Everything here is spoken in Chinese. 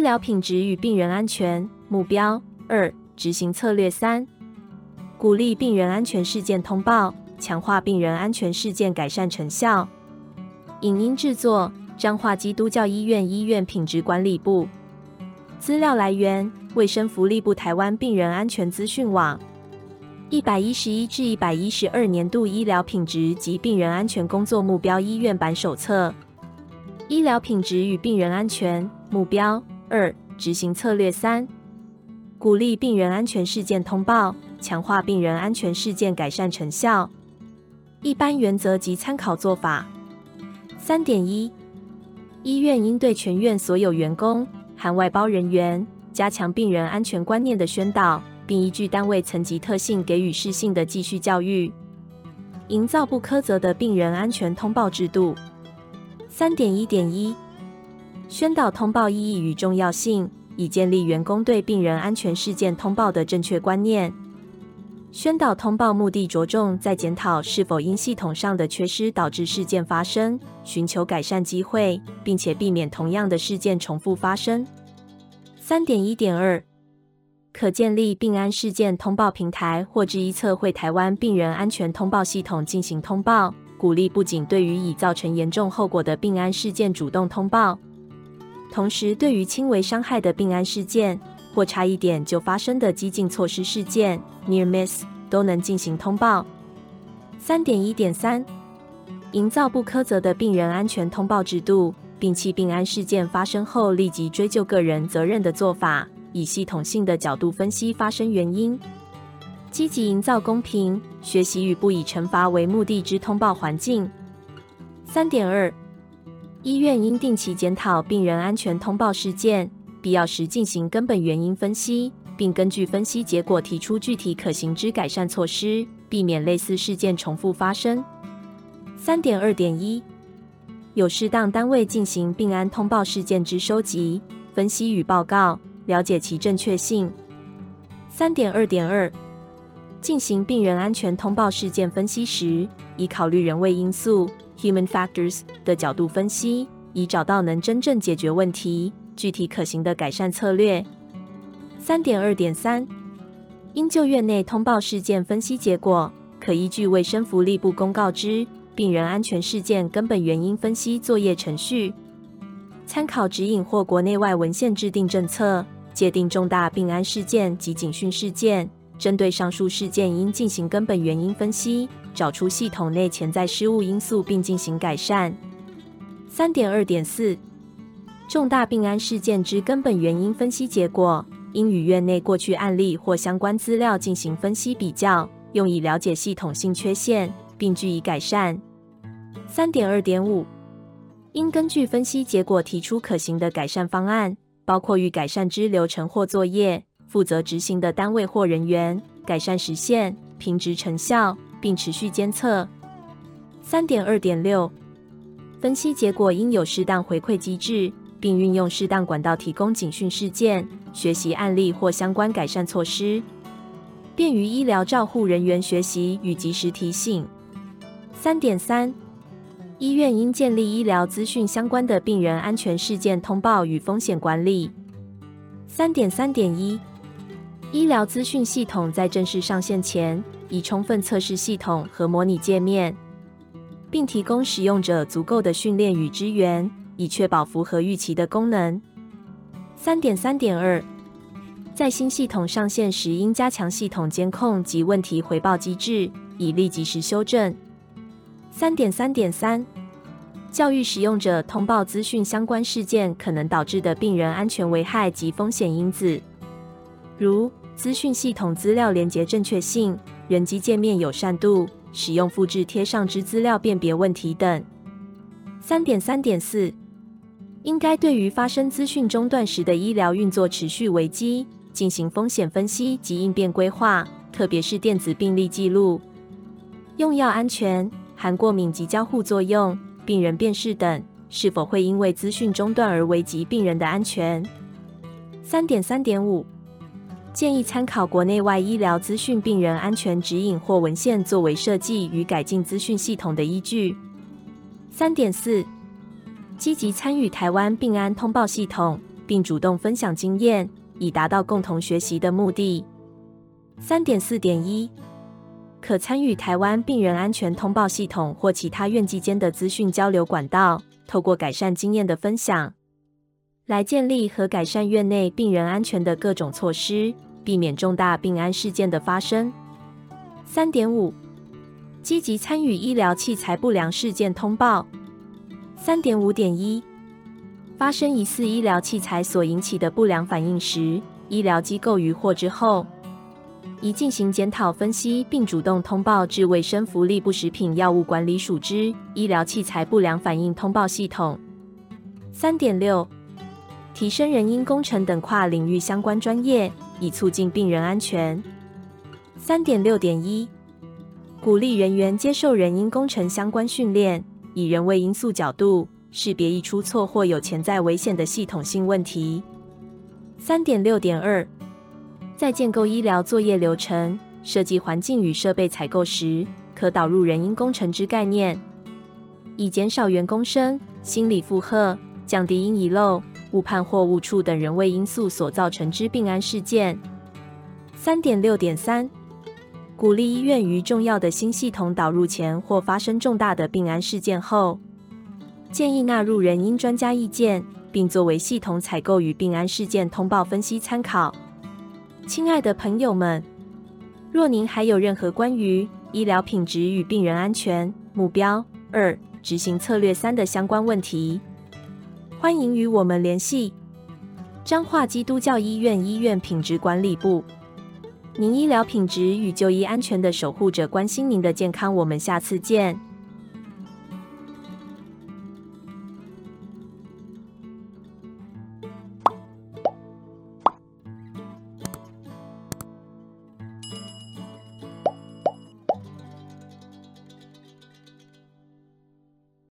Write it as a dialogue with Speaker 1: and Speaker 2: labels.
Speaker 1: 医疗品质与病人安全目标二，执行策略三，鼓励病人安全事件通报，强化病人安全事件改善成效。影音制作：彰化基督教医院医院品质管理部。资料来源：卫生福利部台湾病人安全资讯网。一百一十一至一百一十二年度医疗品质及病人安全工作目标医院版手册。医疗品质与病人安全目标。二、执行策略三，鼓励病人安全事件通报，强化病人安全事件改善成效。一般原则及参考做法。三点一，医院应对全院所有员工含外包人员，加强病人安全观念的宣导，并依据单位层级特性给予适性的继续教育，营造不苛责的病人安全通报制度。三点一点一。宣导通报意义与重要性，以建立员工对病人安全事件通报的正确观念。宣导通报目的着重在检讨是否因系统上的缺失导致事件发生，寻求改善机会，并且避免同样的事件重复发生。三点一点二，可建立病安事件通报平台或之一测绘台湾病人安全通报系统进行通报，鼓励不仅对于已造成严重后果的病安事件主动通报。同时，对于轻微伤害的病安事件，或差一点就发生的激进措施事件 （near miss） 都能进行通报。三点一点三，营造不苛责的病人安全通报制度，摒弃病安事件发生后立即追究个人责任的做法，以系统性的角度分析发生原因，积极营造公平、学习与不以惩罚为目的之通报环境。三点二。医院应定期检讨病人安全通报事件，必要时进行根本原因分析，并根据分析结果提出具体可行之改善措施，避免类似事件重复发生。三点二点一，有适当单位进行病安通报事件之收集、分析与报告，了解其正确性。三点二点二，进行病人安全通报事件分析时，以考虑人为因素。Human factors 的角度分析，以找到能真正解决问题、具体可行的改善策略。三点二点三，应就院内通报事件分析结果，可依据卫生福利部公告之病人安全事件根本原因分析作业程序，参考指引或国内外文献制定政策，界定重大病安事件及警讯事件。针对上述事件，应进行根本原因分析，找出系统内潜在失误因素，并进行改善。三点二点四，重大病安事件之根本原因分析结果，应与院内过去案例或相关资料进行分析比较，用以了解系统性缺陷，并据以改善。三点二点五，应根据分析结果提出可行的改善方案，包括与改善之流程或作业。负责执行的单位或人员改善实现、评值成效，并持续监测。三点二点六，分析结果应有适当回馈机制，并运用适当管道提供警讯事件、学习案例或相关改善措施，便于医疗照护人员学习与及时提醒。三点三，医院应建立医疗资讯相关的病人安全事件通报与风险管理。三点三点一。医疗资讯系统在正式上线前，已充分测试系统和模拟界面，并提供使用者足够的训练与支援，以确保符合预期的功能。三点三点二，在新系统上线时，应加强系统监控及问题回报机制，以利及时修正。三点三点三，教育使用者通报资讯相关事件可能导致的病人安全危害及风险因子，如。资讯系统资料连结正确性、人机界面友善度、使用复制贴上之资料辨别问题等。三点三点四，应该对于发生资讯中断时的医疗运作持续危机进行风险分析及应变规划，特别是电子病历记录、用药安全、含过敏及交互作用、病人辨识等，是否会因为资讯中断而危及病人的安全。三点三点五。建议参考国内外医疗资讯病人安全指引或文献，作为设计与改进资讯系统的依据。三点四，积极参与台湾病安通报系统，并主动分享经验，以达到共同学习的目的。三点四点一，可参与台湾病人安全通报系统或其他院际间的资讯交流管道，透过改善经验的分享，来建立和改善院内病人安全的各种措施，避免重大病安事件的发生。三点五，积极参与医疗器材不良事件通报。三点五点一，发生疑似医疗器材所引起的不良反应时，医疗机构于获知后，已进行检讨分析，并主动通报至卫生福利部食品药物管理署之医疗器材不良反应通报系统。三点六，提升人因工程等跨领域相关专业，以促进病人安全。三点六点一，鼓励人员接受人因工程相关训练。以人为因素角度识别易出错或有潜在危险的系统性问题。三点六点二，在建构医疗作业流程、设计环境与设备采购时，可导入人因工程之概念，以减少员工生、心理负荷，降低因遗漏、误判或误触等人为因素所造成之病安事件。三点六点三。鼓励医院于重要的新系统导入前或发生重大的病安事件后，建议纳入人因专家意见，并作为系统采购与病安事件通报分析参考。亲爱的朋友们，若您还有任何关于医疗品质与病人安全目标二执行策略三的相关问题，欢迎与我们联系。彰化基督教医院医院品质管理部。您医疗品质与就医安全的守护者，关心您的健康。我们下次见。